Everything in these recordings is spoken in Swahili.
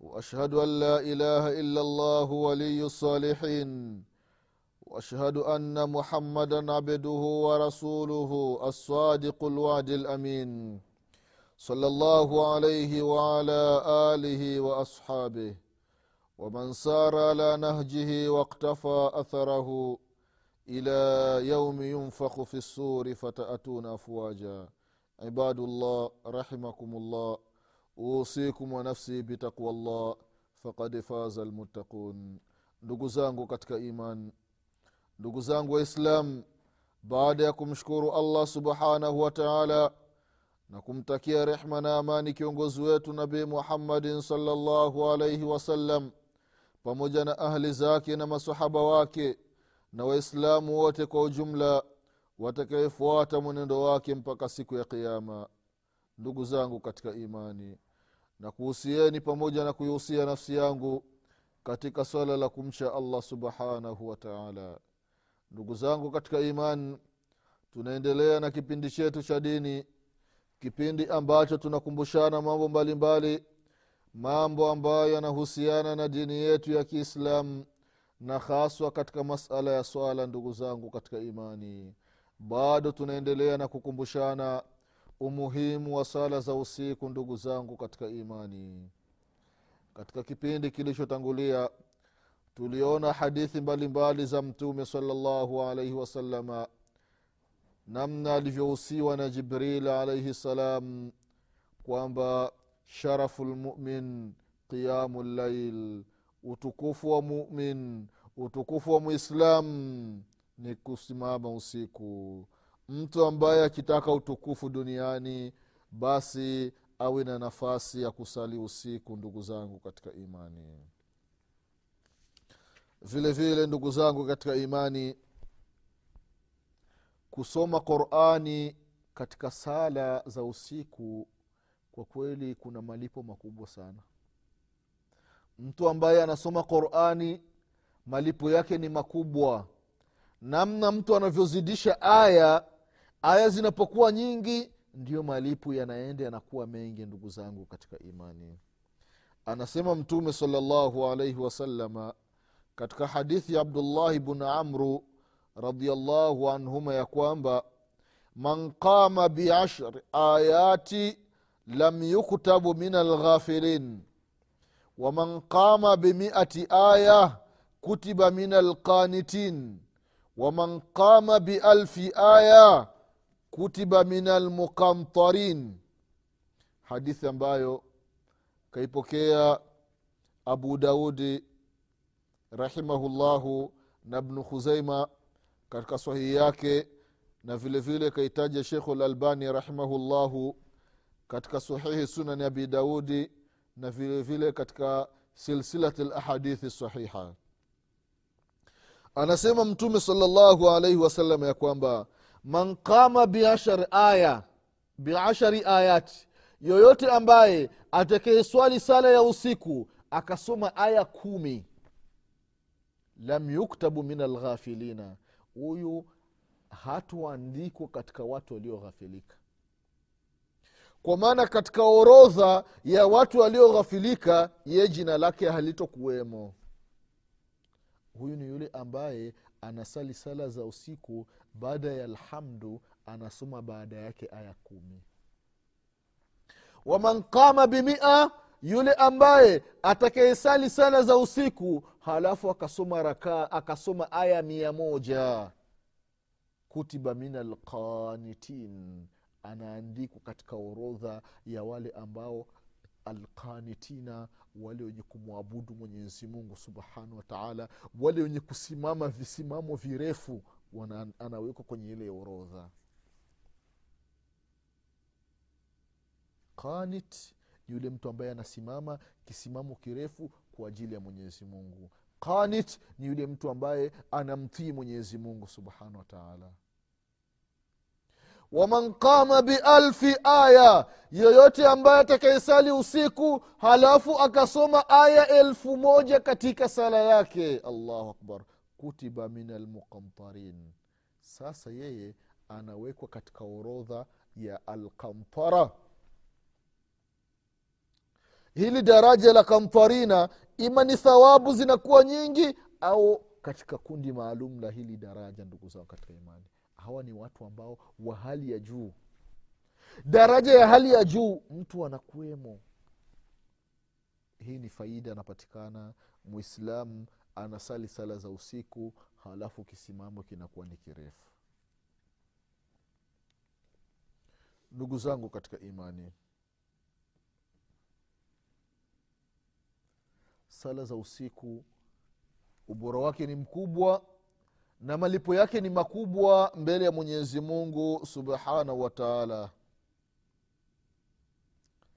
وأشهد أن لا إله إلا الله ولي الصالحين وأشهد أن محمدا عبده ورسوله الصادق الوعد الأمين صلى الله عليه وعلى آله وأصحابه ومن سار على نهجه واقتفى أثره إلى يوم ينفخ في السور فتأتون أفواجا. عباد الله رحمكم الله. usikum wa nafsi bitaqwa llah fakad faza lmuttaqun ndugu zangu katika iman ndugu zangu waislam baada ya kumshukuru allah subhanahu wa taala na kumtakia rehma na amani kiongozi wetu nabi muhammadin salllahu alaihi wasallam pamoja na ahli zake na masahaba wake na waislamu wote kwa ujumla watakayefuata mwenendo wake mpaka siku ya qiama ndugu zangu katika imani na kuhusieni pamoja na kuihusia nafsi yangu katika swala la kumcha allah subhanahu wa taala. Ndugu zangu katika imani tunaendelea na kipindi chetu cha dini kipindi ambacho tunakumbushana mambo mbalimbali mbali, mambo ambayo yanahusiana na dini yetu ya kiislamu na haswa katika masala ya swala ndugu zangu katika imani. Bado tunaendelea na kukumbushana umuhimu wa sala za usiku ndugu zangu katika imani. Katika kipindi kilichotangulia tuliona hadithi mbalimbali mbali za mtume salallahu alaihi wasalama namna alivyohusiwa na jibril alaihi salam kwamba sharafu lmumin qiyamu llail utukufu wa mumin utukufu wa muislam ni kusimama usiku mtu ambaye akitaka utukufu duniani basi awe na nafasi ya kusali usiku ndugu zangu katika imani. Vile vile ndugu zangu katika imani kusoma qurani katika sala za usiku kwa kweli kuna malipo makubwa sana. Mtu ambaye anasoma qurani malipo yake ni makubwa. Namna mtu anavyozidisha aya aya zinapokuwa nyingi ndiyo malipo yanaenda yanakuwa mengi ndugu zangu katika imani. Anasema mtume salllahu alaihi wasalama katika hadithi ya abdullahi bnu amru radiallahu anhuma ya kwamba man qama biashri ayati lam yuktabu min alghafilin waman qama bimiati aya kutiba min alqanitin waman qama bialfi aya kutiba min almuqantarin hadithi ambayo kaipokea abu daudi rahimahullahu na bnu khuzaima katika sahihi yake na vile vile kaitaja shekhu lalbani rahimahullahu katika sahihi sunani abi daudi na vile vile katika silsilati lahadithi sahiha. Anasema mtume salllahu alaihi wasallam ya kwamba man qama biashari aya biashari ayati yoyote ambaye atakayeswali sala ya usiku akasoma aya kumi. Lam yuktabu min alghafilina. Huyu hatuandikwa katika watu walioghafilika. Kwa maana katika orodha ya watu walioghafilika ye jina lake halitokuwemo. Huyu ni yule ambaye anasali sala za usiku baada ya alhamdu anasoma baada yake aya kumi. Waman qama bimia yule ambaye atakayesali sala za usiku halafu akasoma rakaa akasoma aya mia moja. Kutiba min alqanitin anaandikwa katika orodha ya wale ambao alqanitina wale wenye kumwabudu mwenyezi mungu subhanahu wataala wale wenye kusimama visimamo virefu wana, anawekwa kwenye ile orodha. Qanit ni yule mtu ambaye anasimama kisimamo kirefu kwa ajili ya mwenyezi mungu. Qanit ni yule mtu ambaye anamtii mwenyezi mungu subhanahu wataala waman qama bialfi aya yoyote ambaye atakayesali usiku halafu akasoma aya elfu moja katika sala yake allahu akbar kutiba min almuqantarin. Sasa yeye anawekwa katika orodha ya alqantara. Hili daraja la kantarina ima ni thawabu zinakuwa nyingi au katika kundi maalum la hili daraja ndugu zao katika imani hawa ni watu ambao wa hali ya juu. Daraja ya hali ya juu mtu anakuwemo. Hii ni faida anapatikana mwislamu anasali sala za usiku halafu kisimamo kinakuwa ni kirefu. Ndugu zangu katika imani sala za usiku ubora wake ni mkubwa na malipo yake ni makubwa mbele ya mwenyezi mungu subhanahu wa taala.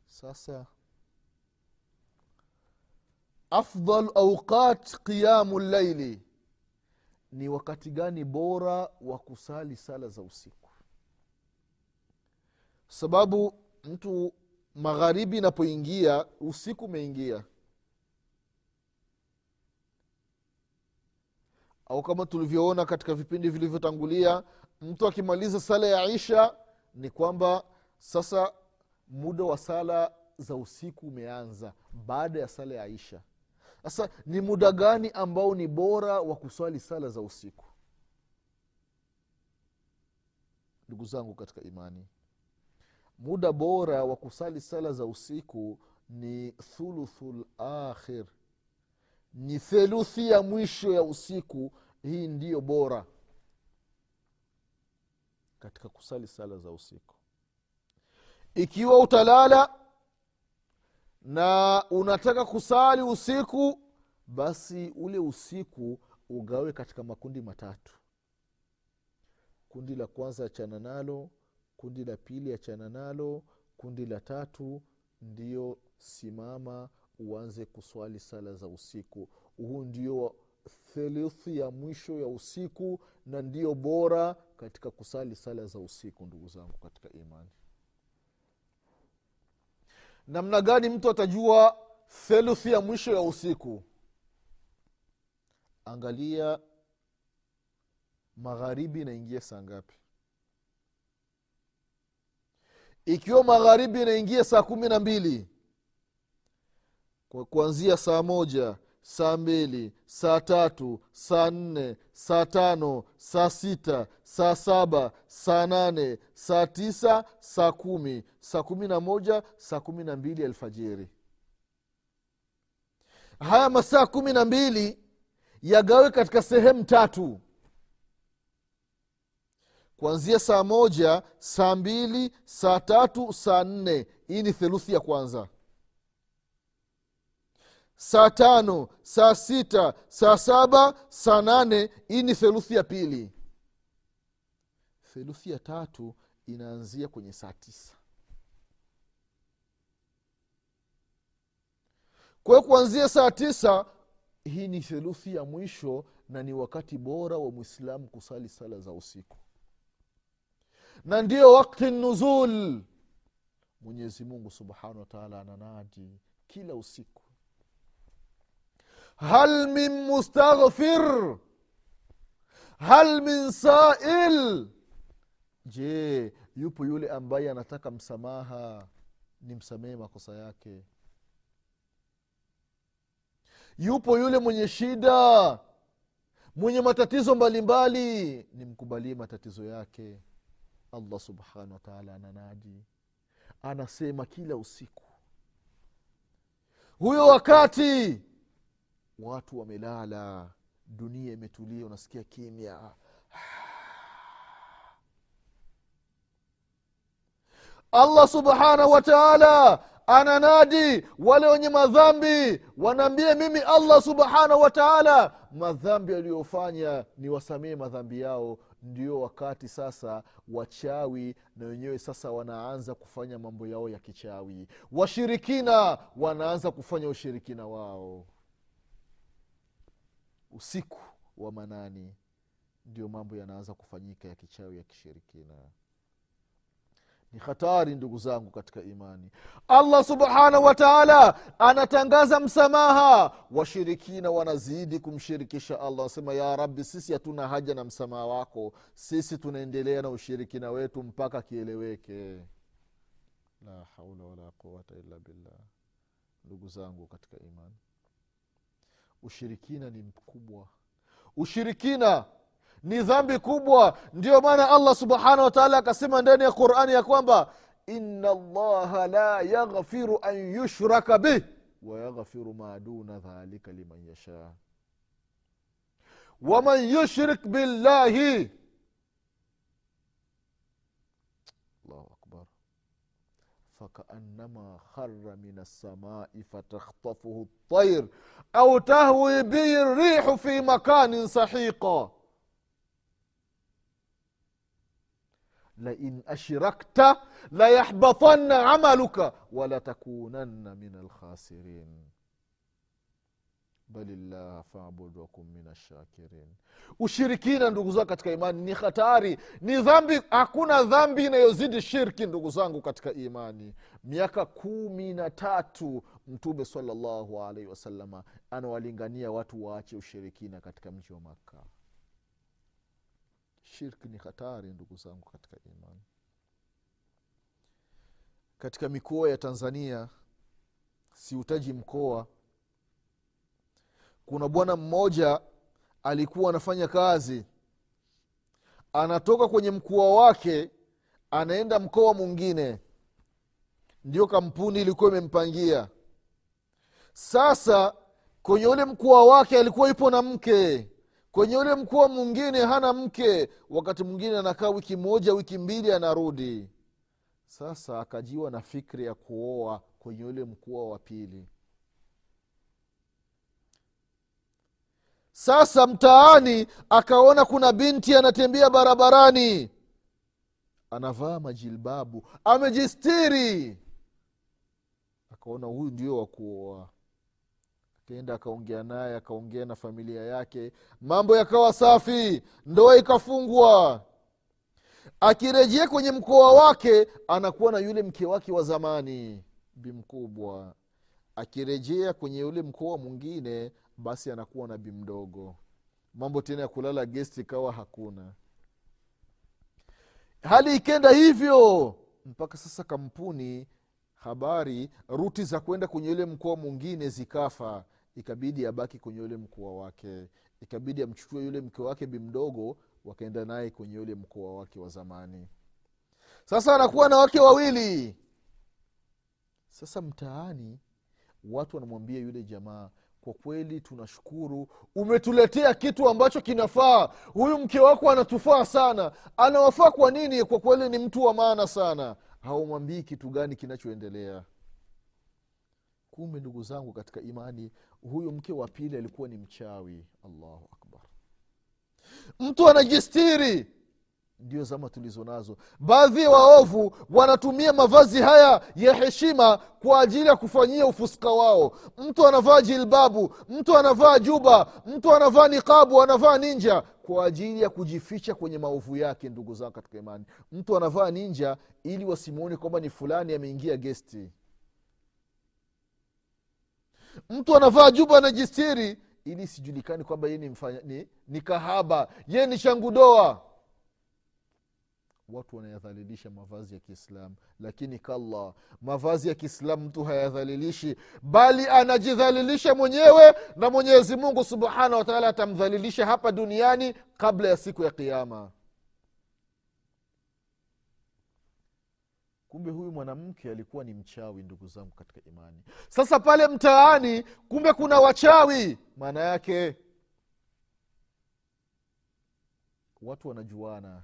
Sasa afdal auqat qiyamu llaili ni wakati gani bora wa kusali sala za usiku? Sababu mtu magharibi inapoingia usiku umeingia. Au kama tulivyoona katika vipindi vilivyotangulia mtu akimaliza sala ya isha ni kwamba sasa muda wa sala za usiku umeanza baada ya sala ya isha sasa ni muda gani ambao ni bora wa kuswali sala za usiku? Ndugu zangu katika imani muda bora wa kusali sala za usiku ni thuluthu lakhir ni theluthi ya mwisho ya usiku. Hii ndiyo bora katika kusali sala za usiku. Ikiwa utalala na unataka kusali usiku basi ule usiku ugawe katika makundi matatu. Kundi la kwanza achana nalo kundi la pili achana nalo kundi la tatu ndio simama uanze kuswali sala za usiku. Huu ndio theluthi ya mwisho ya usiku na ndio bora katika kusali sala za usiku ndugu zangu katika imani namna gani mtu atajua theluthi ya mwisho ya usiku? Angalia magharibi inaingia saa ngapi? Ikiwa magharibi inaingia saa kumi na mbili kuanzia saa moja saa mbili saa tatu saa nne saa tano saa sita saa saba saa nane saa tisa saa kumi. Saa kumi na moja saa kumi na mbili alfajiri. Haya masaa kumi na mbili yagawe katika sehemu tatu. Kuanzia saa moja saa mbili saa tatu saa nne. Hii ni theluthi ya kwanza saa tano saa sita saa saba saa nane hii ni theluthi ya pili. Theluthi ya tatu inaanzia kwenye saa tisa. Kwa hiyo kuanzia saa tisa hii ni theluthi ya mwisho na ni wakati bora wa mwislamu kusali sala za usiku. Na ndiyo wakti nuzul. Mwenyezi mungu subhanahu wataala ananadi kila usiku hal min mustaghfir hal min sail je yupo yule ambaye anataka msamaha ni msamehe makosa yake. Yupo yule mwenye shida mwenye matatizo mbalimbali nimkubalie matatizo yake. Allah subhanahu wataala ananaji anasema kila usiku. Huyo wakati watu wamelala dunia imetulia unasikia kimya. Allah subhanahu wataala ananadi wale wenye madhambi wanaambie mimi allah subhanahu wataala madhambi aliyofanya ni wasamehe madhambi yao ndio wakati sasa wachawi na wenyewe sasa wanaanza kufanya mambo yao ya kichawi. Washirikina wanaanza kufanya ushirikina wao usiku wa manani ndio mambo yanaanza kufanyika ya kichawi ya kishirikina. Ni hatari ndugu zangu katika imani. Allah subhanahu wa taala anatangaza msamaha. Washirikina wanazidi kumshirikisha allah. Anasema ya rabbi sisi hatuna haja na msamaha wako. Sisi tunaendelea na ushirikina wetu mpaka kieleweke. La haula wala quwata illa billah. Ndugu zangu katika imani ushirikina ni mkubwa. Ushirikina ni dhambi kubwa. Ndio maana allah subhanahu wataala akasema ndani ya qurani ya kwamba ina llaha la yaghfiru an yushraka bih wayaghfiru ma duna dhalika liman yasha. Waman yushrik billahi فكأنما خر من السماء فتخطفه الطير أو تهوي به الريح في مكان سحيقا لئن أشركت ليحبطن عملك ولتكونن من الخاسرين. Bali llaha fabud wakum min ashakirin ushirikina ndugu zangu katika imani ni hatari. Ni dhambi hakuna dhambi inayozidi shirki ndugu zangu katika imani. Miaka kumi na tatu mtume salallahu alaihi wasalama anawalingania watu waache ushirikina katika mji wa makka. Shirki ni hatari ndugu zangu katika imani. Katika mikoa ya tanzania siutaji mkoa kuna bwana mmoja alikuwa anafanya kazi. Anatoka kwenye mkoa wake anaenda mkoa mwingine. Ndio kampuni ilikuwa imempangia. Sasa kwenye ule mkoa wake alikuwa ipo na mke. Kwenye ule mkoa mwingine hana mke. Wakati mwingine anakaa wiki moja wiki mbili anarudi. Sasa akajiwa na fikri ya kuoa kwenye ule mkoa wa pili sasa mtaani akaona kuna binti anatembea barabarani. Anavaa majilbabu amejistiri. Akaona huyu ndio wa kuoa. Akaenda akaongea naye akaongea na familia yake. Mambo yakawa safi ndoa ikafungwa. Akirejea kwenye mkoa wake anakuwa na yule mke wake wa zamani bimkubwa akirejea kwenye yule mkoa mwingine basi anakuwa na bi mdogo. Mambo tena ya kulala gesti ikawa hakuna. Hali ikenda hivyo mpaka sasa kampuni habari ruti za kwenda kwenye ule mkoa mwingine zikafa. Ikabidi abaki kwenye ule mkoa wake. Ikabidi amchukue yule mke wake bimdogo wakaenda naye kwenye ule mkoa wake wa zamani. Sasa anakuwa na wake wawili. Sasa mtaani watu wanamwambia yule jamaa kwa kweli tunashukuru. Umetuletea kitu ambacho kinafaa. Huyu mke wako anatufaa sana. Anawafaa kwa nini? Kwa kweli ni mtu wa maana sana. Haumwambii kitu gani kinachoendelea. Kumbe ndugu zangu katika imani huyu mke wa pili alikuwa ni mchawi. Allahu akbar. Mtu anajistiri ndio zama tulizo nazo. Baadhi ya waovu wanatumia mavazi haya ya heshima kwa ajili ya kufanyia ufuska wao. Mtu anavaa jilbabu mtu anavaa juba mtu anavaa niqabu anavaa ninja kwa ajili ya kujificha kwenye maovu yake ndugu zangu katika imani. Mtu anavaa ninja ili wasimuone kwamba ni fulani ameingia gesti. Mtu anavaa juba anajistiri ili sijulikani kwamba ye ni, ni, ni kahaba. Ye ni changudoa watu wanayadhalilisha mavazi ya kiislamu. Lakini kalla mavazi ya kiislamu mtu hayadhalilishi bali anajidhalilisha mwenyewe na mwenyezi mungu subhanahu wataala atamdhalilisha hapa duniani kabla ya siku ya kiama kumbe huyu mwanamke alikuwa ni mchawi ndugu zangu katika imani. Sasa pale mtaani kumbe kuna wachawi. Maana yake watu wanajuana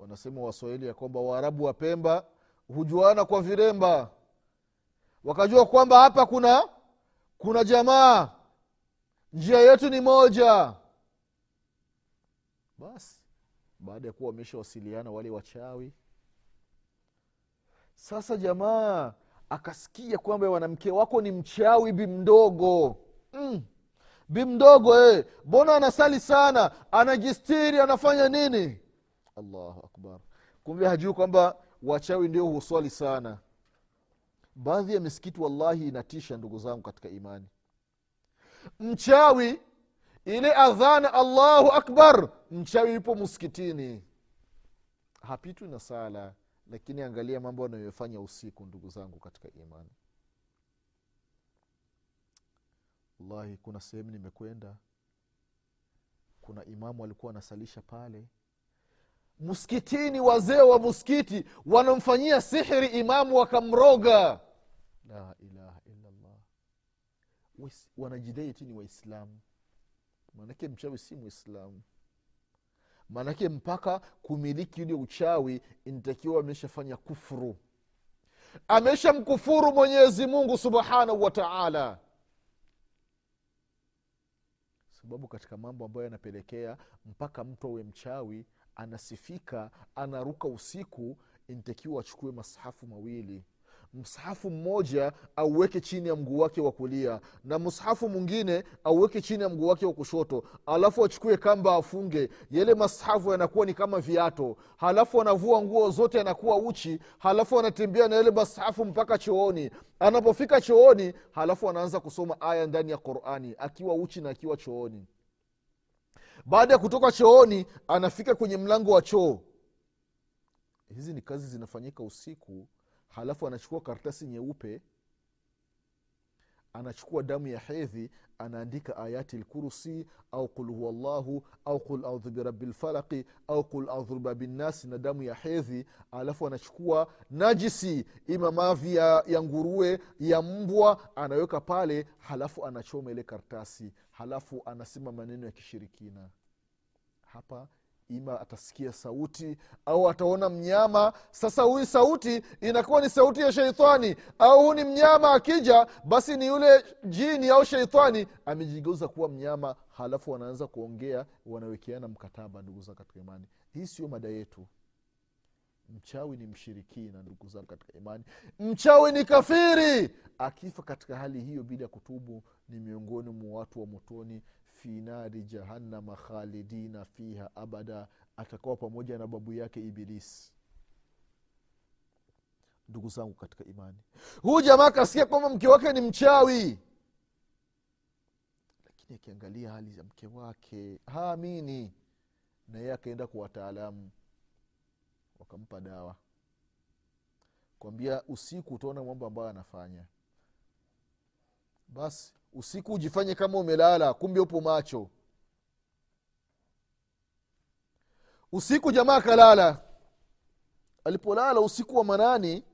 wanasema waswahili ya kwamba waarabu wa pemba hujuana kwa viremba. Wakajua kwamba hapa kuna kuna jamaa. Njia yetu ni moja. Basi baada ya kuwa wameshawasiliana wale wachawi. Sasa jamaa akasikia kwamba mwanamke wako ni mchawi bimdogo. Mm. bimdogo eh. mbona anasali sana? Anajistiri anafanya nini allahu akbar. Kumbe hajui kwamba wachawi ndio huswali sana. Baadhi ya misikiti wallahi inatisha ndugu zangu katika imani. Mchawi ile adhana allahu akbar mchawi yupo msikitini. Hapitwi na sala lakini angalia mambo anayofanya usiku ndugu zangu katika imani. Wallahi kuna sehemu nimekwenda. Kuna imamu alikuwa anasalisha pale msikitini wazee wa msikiti wanamfanyia sihiri imamu wakamroga. La ilaha illallah. Wanajidai ti ni waislamu. Maanake mchawi si mwislamu maanake mpaka kumiliki ule uchawi intakiwa ameshafanya kufuru. Ameshamkufuru mwenyezi mungu subhanahu wa taala. Sababu katika mambo ambayo yanapelekea mpaka mtu awe mchawi anasifika anaruka usiku intakiwa achukue masahafu mawili. Msahafu mmoja auweke chini ya mguu wake wa kulia na msahafu mwingine auweke chini ya mguu wake wa kushoto alafu achukue kamba afunge. Yale masahafu yanakuwa ni kama viato halafu anavua nguo zote anakuwa uchi halafu anatembea na yale masahafu mpaka chooni. Anapofika chooni halafu anaanza kusoma aya ndani ya qurani akiwa uchi na akiwa chooni baada ya kutoka chooni anafika kwenye mlango wa choo. Hizi ni kazi zinafanyika usiku halafu anachukua karatasi nyeupe anachukua damu ya hedhi anaandika ayati lkursi au qul huwa llahu au qul audhu birabi lfalaqi au qul audhu bibabinnasi na damu ya hedhi alafu anachukua najisi ima mavi ya, ya nguruwe ya mbwa anaweka pale halafu anachoma ile karatasi halafu anasema maneno ya kishirikina. Hapa ima atasikia sauti au ataona mnyama. Sasa huyu sauti inakuwa ni sauti ya sheitani. Au huu ni mnyama akija basi ni yule jini au sheitani amejigeuza kuwa mnyama halafu wanaanza kuongea wanawekeana mkataba ndugu zangu katika imani. Hii sio mada yetu. Mchawi ni mshirikina ndugu zangu katika imani. Mchawi ni kafiri. Akifa katika hali hiyo bila kutubu ni miongoni mwa watu wa motoni fi nari jahannama khalidina fiha abada atakuwa pamoja na babu yake ibilisi ndugu zangu katika imani huu jamaa kasikia kwamba mke wake ni mchawi lakini akiangalia hali za mke wake haamini na yeye akaenda kwa wataalamu wakampa dawa kwambia usiku utaona mambo ambayo anafanya. Basi usiku ujifanye kama umelala kumbe upo macho. Usiku jamaa akalala. Alipolala usiku wa manani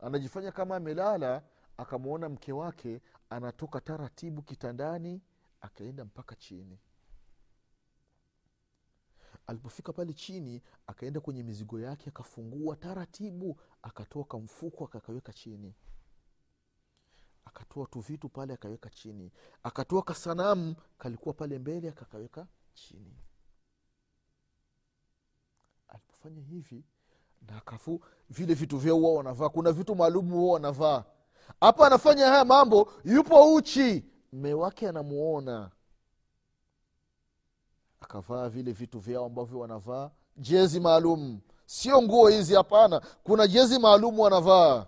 anajifanya kama amelala akamwona mke wake anatoka taratibu kitandani akaenda mpaka chini. Alipofika pale chini akaenda kwenye mizigo yake akafungua taratibu akatoa mfuko akakaweka chini akatoa tu vitu pale akaweka chini. Akatoa kasanamu kalikuwa pale mbele akakaweka chini. Alipofanya hivi na akafu vile vitu vyao huwa wanavaa kuna vitu maalumu huwa wanavaa. Hapa anafanya haya mambo yupo uchi mme wake anamuona. Akavaa vile vitu vyao ambavyo wanavaa jezi maalum sio nguo hizi hapana. Kuna jezi maalum wanavaa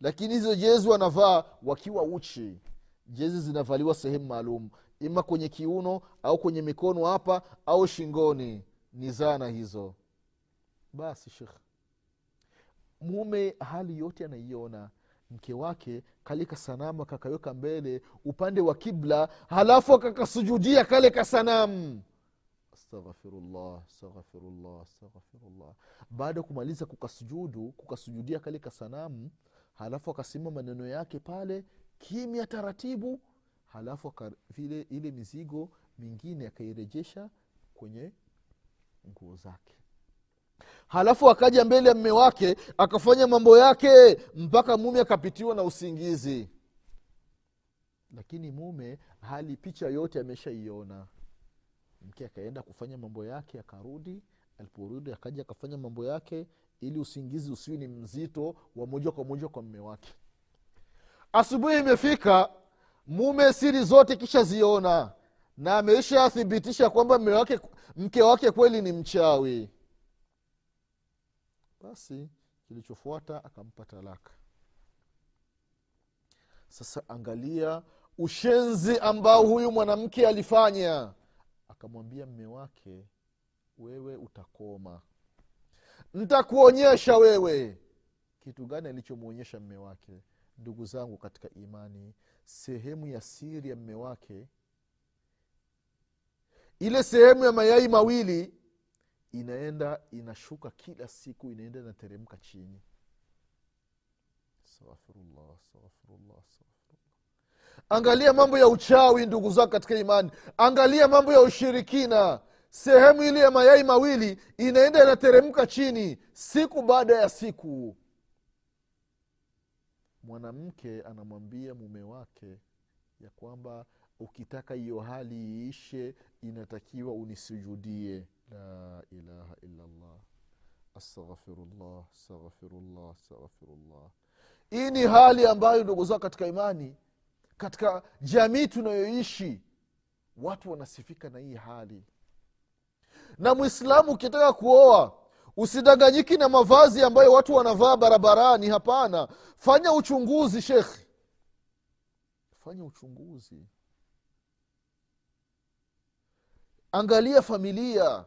lakini hizo jezi wanavaa wakiwa uchi. Jezi zinavaliwa sehemu maalum. Ima kwenye kiuno au kwenye mikono hapa au shingoni. Ni zana hizo. Basi shekh mume hali yote anaiona. Mke wake kalika sanamu akakaweka mbele upande wa kibla halafu akakasujudia kale kasanamu astaghfirullah baada ya kumaliza kukasujudu kukasujudia kale kasanamu halafu akasema maneno yake pale kimya taratibu. Halafu vile ile mizigo mingine akairejesha kwenye nguo zake. Halafu akaja mbele ya mme wake akafanya mambo yake mpaka mume akapitiwa na usingizi. Lakini mume hali picha yote ameshaiona. Mke akaenda kufanya mambo yake akarudi. Aliporudi akaja akafanya mambo yake ili usingizi usiwi ni mzito wa moja kwa moja kwa mme wake. Asubuhi imefika mume siri zote kishaziona na ameishathibitisha kwamba mme wake mke wake kweli ni mchawi. Basi kilichofuata akampa talaka. Sasa angalia ushenzi ambao huyu mwanamke alifanya. Akamwambia mme wake wewe utakoma ntakuonyesha wewe. Kitu gani alichomwonyesha mme wake ndugu zangu katika imani? Sehemu ya siri ya mme wake ile sehemu ya mayai mawili inaenda inashuka kila siku inaenda inateremka chini. Astaghfirullah astaghfirullah astaghfirullah. Angalia mambo ya uchawi ndugu zako katika imani. Angalia mambo ya ushirikina sehemu ile ya mayai mawili inaenda inateremka chini siku baada ya siku. Mwanamke anamwambia mume wake ya kwamba ukitaka hiyo hali iishe inatakiwa unisujudie. La ilaha illallah. Astaghfirullah astaghfirullah astaghfirullah. Hii ni hali ambayo ndugu zao katika imani katika jamii tunayoishi watu wanasifika na hii hali na mwislamu ukitaka kuoa usidanganyiki na mavazi ambayo watu wanavaa barabarani hapana. Fanya uchunguzi shekhi fanya uchunguzi. Angalia familia.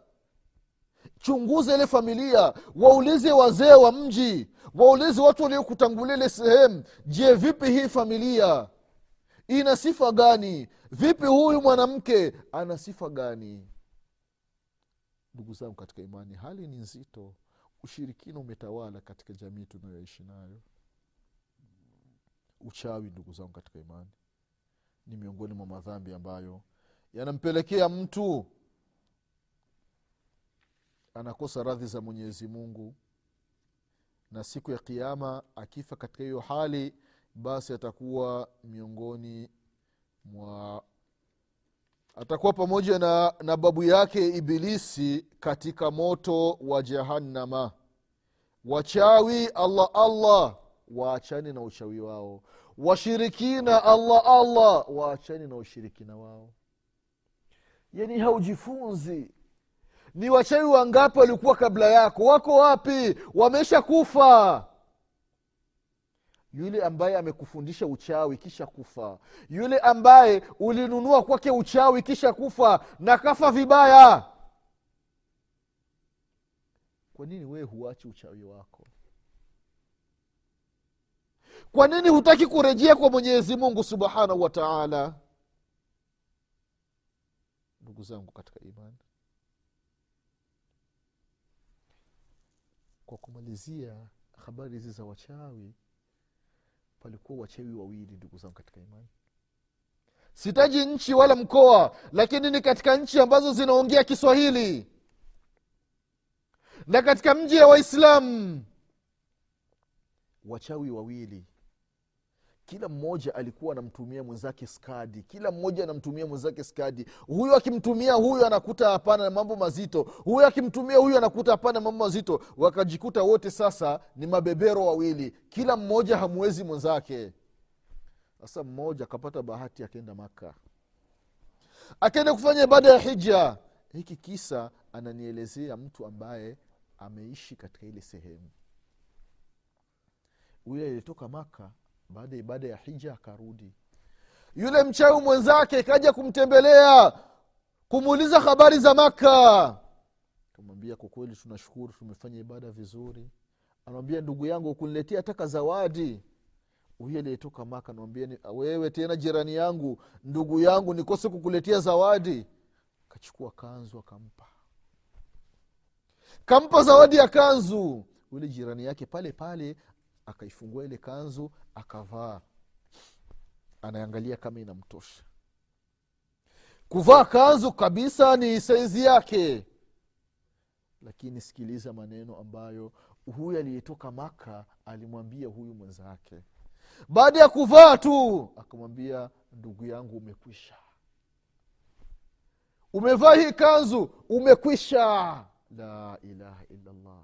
Chunguza ile familia. Waulize wazee wa mji. Waulize watu waliokutangulia ile sehemu. Je vipi hii familia? Ina sifa gani? Vipi huyu mwanamke ana sifa gani ndugu zangu katika imani hali ni nzito. Ushirikina umetawala katika jamii tunayoishi nayo. Uchawi ndugu zangu katika imani ni miongoni mwa madhambi ambayo yanampelekea mtu anakosa radhi za mwenyezi mungu. Na siku ya kiama akifa katika hiyo hali basi atakuwa miongoni mwa atakuwa pamoja na, na babu yake ibilisi katika moto wa jahannama. Wachawi allah allah waachani na uchawi wao. Washirikina allah allah waachani na ushirikina wao. Yani haujifunzi. Ni wachawi wangapi walikuwa kabla yako? Wako wapi? Wamesha kufa yule ambaye amekufundisha uchawi kisha kufa. Yule ambaye ulinunua kwake uchawi kisha kufa na kafa vibaya kwa nini wewe huachi uchawi wako? Kwa nini hutaki kurejea kwa mwenyezi mungu subhanahu wa taala? Ndugu zangu katika imani kwa kumalizia habari hizi za wachawi palikuwa wachawi wawili ndugu zangu katika imani. Sitaji nchi wala mkoa lakini ni katika nchi ambazo zinaongea kiswahili na katika mji ya waislamu. Wachawi wawili. Kila mmoja alikuwa anamtumia mwenzake skadi. Kila mmoja anamtumia mwenzake skadi. Huyu akimtumia huyu anakuta hapana na mambo mazito. Huyu akimtumia huyu anakuta hapana mambo mazito. Wakajikuta wote sasa ni mabebero wawili. Kila mmoja hamwezi mwenzake. Sasa mmoja akapata bahati akaenda maka akaenda kufanya ibada ya hija hiki kisa ananielezea mtu ambaye ameishi katika ile sehemu. Yule alitoka maka baada ya ibada ya hija akarudi. Yule mchawi mwenzake kaja kumtembelea kumuuliza habari za maka kamwambia kwa kweli tunashukuru tumefanya ibada vizuri. Anamwambia ndugu yangu kuniletea taka zawadi huyu aliyetoka maka namwambia wewe tena jirani yangu ndugu yangu nikose kukuletea zawadi. Kachukua kanzu akampa kampa zawadi ya kanzu. Yule jirani yake pale pale akaifungua ile kanzu akavaa. Anaangalia kama inamtosha. Kuvaa kanzu kabisa ni saizi yake. Lakini sikiliza maneno ambayo huyu aliyetoka maka alimwambia huyu mwenzake. Baada ya kuvaa tu akamwambia ndugu yangu umekwisha. Umevaa hii kanzu umekwisha la ilaha illallah.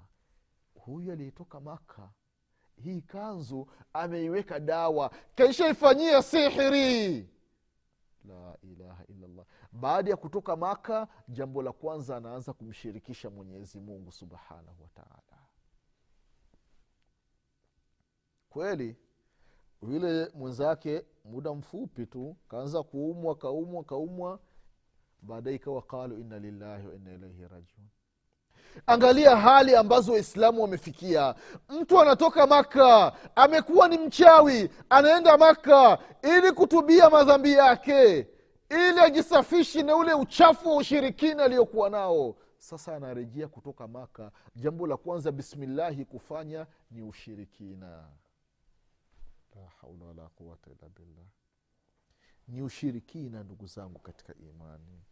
Huyu aliyetoka maka hii kanzu ameiweka dawa. Kaishaifanyia sihiri. La ilaha illallah. Baada ya kutoka maka jambo la kwanza anaanza kumshirikisha mwenyezi mungu subhanahu wataala kweli yule mwenzake muda mfupi tu kaanza kuumwa kaumwa kaumwa. Baadaye ikawa qalu inna lillahi wa inna ilaihi rajiun angalia hali ambazo waislamu wamefikia. Mtu anatoka maka amekuwa ni mchawi anaenda maka ili kutubia madhambi yake ili ajisafishi na ule uchafu wa ushirikina aliyokuwa nao. Sasa anarejea kutoka maka jambo la kwanza bismillahi kufanya ni ushirikina. La ni ushirikina ndugu zangu katika imani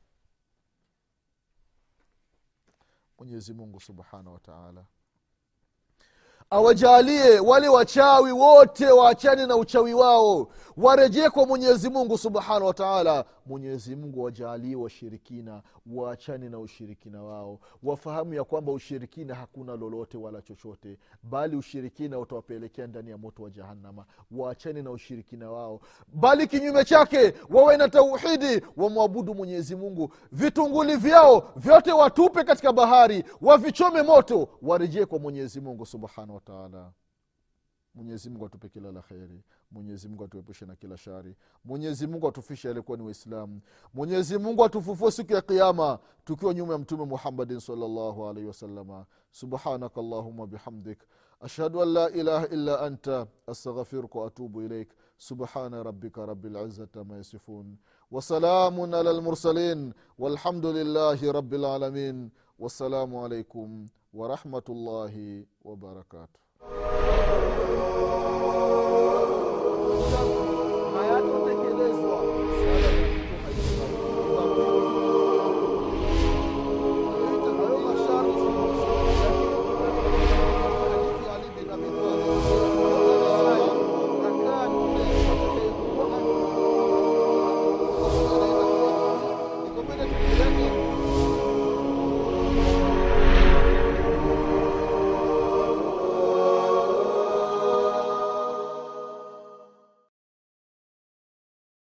mwenyezi mungu subhanahu wataala awajalie wale wachawi wote waachane na uchawi wao. Warejee kwa mwenyezi mungu subhanahu wataala mwenyezi mungu wajalie washirikina waachane na ushirikina wao. Wafahamu ya kwamba ushirikina hakuna lolote wala chochote bali ushirikina utawapelekea ndani ya moto wa jahannama. Waachane na ushirikina wao. Bali kinyume chake wawe na tauhidi wamwabudu mwenyezi mungu. Vitunguli vyao vyote watupe katika bahari wavichome moto. Warejee kwa mwenyezi mungu subhanahu wataala mwenyezimungu atupe kila la kheri. Mwenyezimungu atuepushe na kila shari. Mwenyezimungu atufishe alikuwa ni waislamu. Mwenyezimungu atufufue siku ya kiama tukiwa nyuma ya mtume muhammadin salllahu alaihi wasalama subhanaka llahuma bihamdik. Ashhadu an la ilaha illa anta. Astaghfiruka waatubu ilaik subhana rabika rabilizati ama yasifun. Wasalamun ala lmursalin walhamdu lillahi rabilalamin wassalamu alaikum ورحمة الله وبركاته.